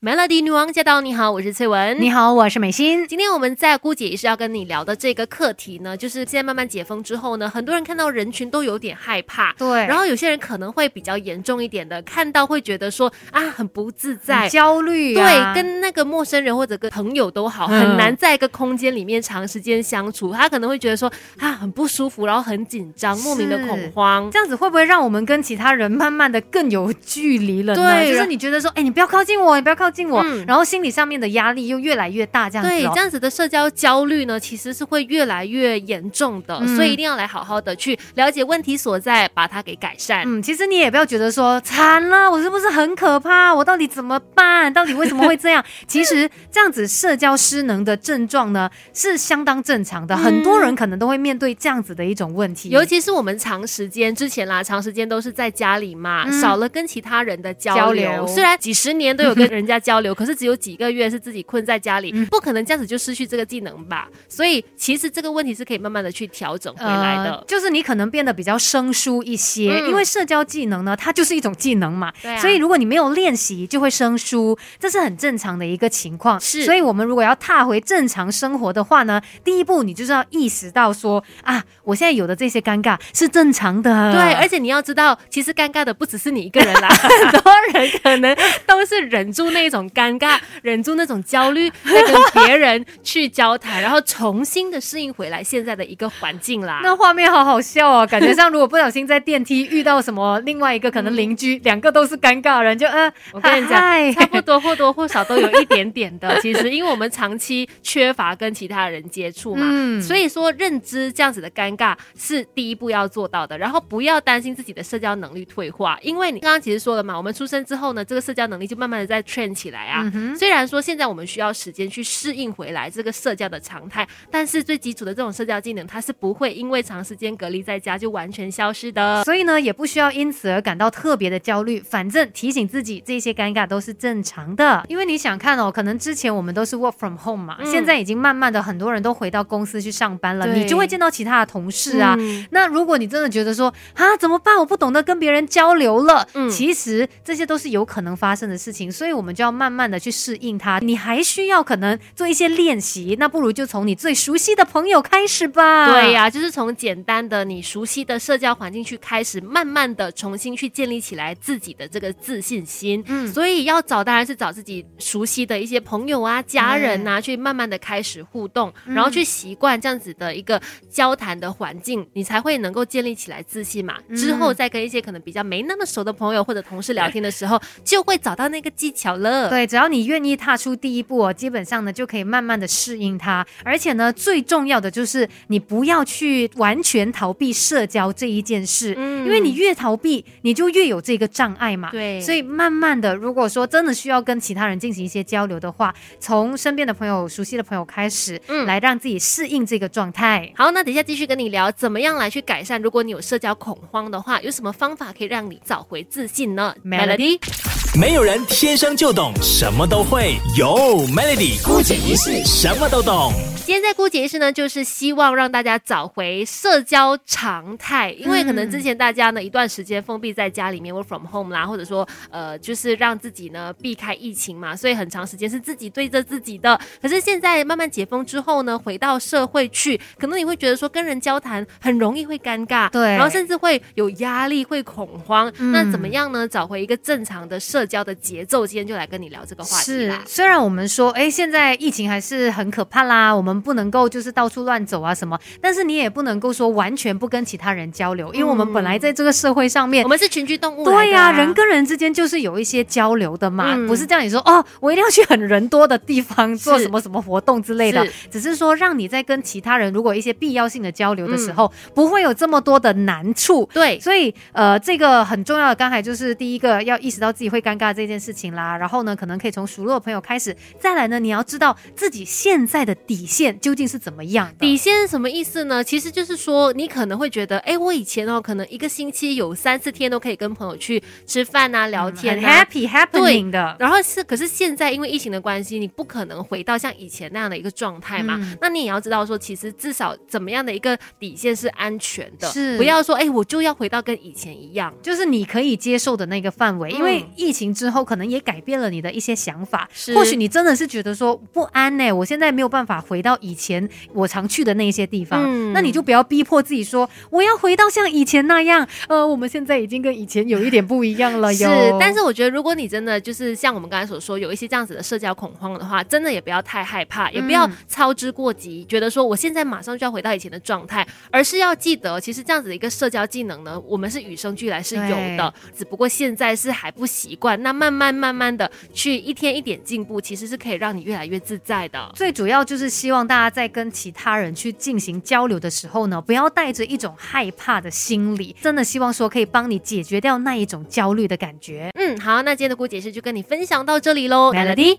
Melody 女王驾到！你好，我是翠文。你好，我是美心。今天我们在姑姐也是要跟你聊的这个课题呢，就是现在慢慢解封之后呢，很多人看到人群都有点害怕。对，然后有些人可能会比较严重一点的，看到会觉得说啊，很不自在、焦虑。对，跟那个陌生人或者跟朋友都好，很难在一个空间里面长时间相处。他可能会觉得说啊，很不舒服，然后很紧张，莫名的恐慌。这样子会不会让我们跟其他人慢慢的更有距离了呢？对，就是你觉得说，哎，你不要靠近我，你不要靠近我，然后。心理上面的压力又越来越大，这样子，对，这样子的社交焦虑呢，其实是会越来越严重的，所以一定要来好好的去了解问题所在，把它给改善。嗯，其实你也不要觉得说惨了，我是不是很可怕？我到底怎么办？到底为什么会这样？其实这样子社交失能的症状呢，是相当正常的，很多人可能都会面对这样子的一种问题，尤其是我们长时间之前啦，长时间都是在家里嘛，少了跟其他人的交流，虽然几十年都有跟人家交流，可是只有。几个月是自己困在家里，不可能这样子就失去这个技能吧？所以其实这个问题是可以慢慢的去调整回来的。就是你可能变得比较生疏一些，因为社交技能呢，它就是一种技能嘛。对所以如果你没有练习，就会生疏，这是很正常的一个情况。是，所以我们如果要踏回正常生活的话呢，第一步你就是要意识到说啊，我现在有的这些尴尬是正常的。对，而且你要知道，其实尴尬的不只是你一个人啦，很多人可能都是忍住那种尴尬。忍住那种焦虑，再跟别人去交谈，然后重新的适应回来现在的一个环境啦。那画面好好笑哦，感觉像如果不小心在电梯遇到什么另外一个可能邻居，两个都是尴尬人，就呃，我跟你讲，差不多或多或少都有一点点的。其实因为我们长期缺乏跟其他人接触嘛，所以说认知这样子的尴尬是第一步要做到的。然后不要担心自己的社交能力退化，因为你刚刚其实说了嘛，我们出生之后呢，这个社交能力就慢慢的在 train 起来啊。虽然说现在我们需要时间去适应回来这个社交的常态，但是最基础的这种社交技能，它是不会因为长时间隔离在家就完全消失的。所以呢，也不需要因此而感到特别的焦虑。反正提醒自己，这些尴尬都是正常的。因为你想看哦，可能之前我们都是 work from home 嘛，现在已经慢慢的很多人都回到公司去上班了，你就会见到其他的同事啊。那如果你真的觉得说啊怎么办，我不懂得跟别人交流了，嗯，其实这些都是有可能发生的事情，所以我们就要慢慢的去适应它。你还需要可能做一些练习，那不如就从你最熟悉的朋友开始吧。对呀，就是从简单的你熟悉的社交环境去开始，慢慢的重新去建立起来自己的这个自信心。嗯，所以要找当然是找自己熟悉的一些朋友啊、家人啊，去慢慢的开始互动，然后去习惯这样子的一个交谈的环境，你才会能够建立起来自信嘛。之后再跟一些可能比较没那么熟的朋友或者同事聊天的时候，就会找到那个技巧了。对，只要你愿意踏出。第一步哦，基本上呢就可以慢慢的适应它，而且呢最重要的就是你不要去完全逃避社交这一件事，嗯，因为你越逃避，你就越有这个障碍嘛，对，所以慢慢的，如果说真的需要跟其他人进行一些交流的话，从身边的朋友、熟悉的朋友开始，嗯，来让自己适应这个状态。好，那等一下继续跟你聊，怎么样来去改善？如果你有社交恐慌的话，有什么方法可以让你找回自信呢？Melody。没有人天生就懂什么都会，有 Melody 姑姐一世什么都懂。今天在姑姐一世呢，就是希望让大家找回社交常态，因为可能之前大家呢一段时间封闭在家里面，work from home 啦，或者说呃就是让自己呢避开疫情嘛，所以很长时间是自己对着自己的。可是现在慢慢解封之后呢，回到社会去，可能你会觉得说跟人交谈很容易会尴尬，对，然后甚至会有压力，会恐慌。那怎么样呢？找回一个正常的社社交的节奏，今天就来跟你聊这个话题啦。虽然我们说，哎，现在疫情还是很可怕啦，我们不能够就是到处乱走啊什么，但是你也不能够说完全不跟其他人交流，因为我们本来在这个社会上面，我们是群居动物，对呀，人跟人之间就是有一些交流的嘛，不是叫你说哦，我一定要去很人多的地方做什么什么活动之类的，只是说让你在跟其他人如果一些必要性的交流的时候，不会有这么多的难处。对，所以呃，这个很重要的，刚才就是第一个要意识到自己会。尴尬这件事情啦，然后呢，可能可以从熟络的朋友开始，再来呢，你要知道自己现在的底线究竟是怎么样。底线是什么意思呢？其实就是说，你可能会觉得，哎，我以前哦，可能一个星期有三四天都可以跟朋友去吃饭啊、聊天，happy happening 的。然后是，可是现在因为疫情的关系，你不可能回到像以前那样的一个状态嘛。那你也要知道说，其实至少怎么样的一个底线是安全的，是不要说，哎，我就要回到跟以前一样，就是你可以接受的那个范围，因为疫。情之后，可能也改变了你的一些想法。是或许你真的是觉得说不安呢、我现在没有办法回到以前我常去的那些地方，嗯那你就不要逼迫自己说我要回到像以前那样。呃，我们现在已经跟以前有一点不一样了是。，但是我觉得，如果你真的就是像我们刚才所说，有一些这样子的社交恐慌的话，真的也不要太害怕，也不要操之过急，觉得说我现在马上就要回到以前的状态，而是要记得，其实这样子的一个社交技能呢，我们是与生俱来是有的，只不过现在是还不习惯。那慢慢慢慢的去一天一点进步，其实是可以让你越来越自在的。最主要就是希望大家在跟其他人去进行交流的时候呢，不要带着一种害怕的心理，真的希望说可以帮你解决掉那一种焦虑的感觉。嗯，好，那今天的姑解释就跟你分享到这里喽 Melody。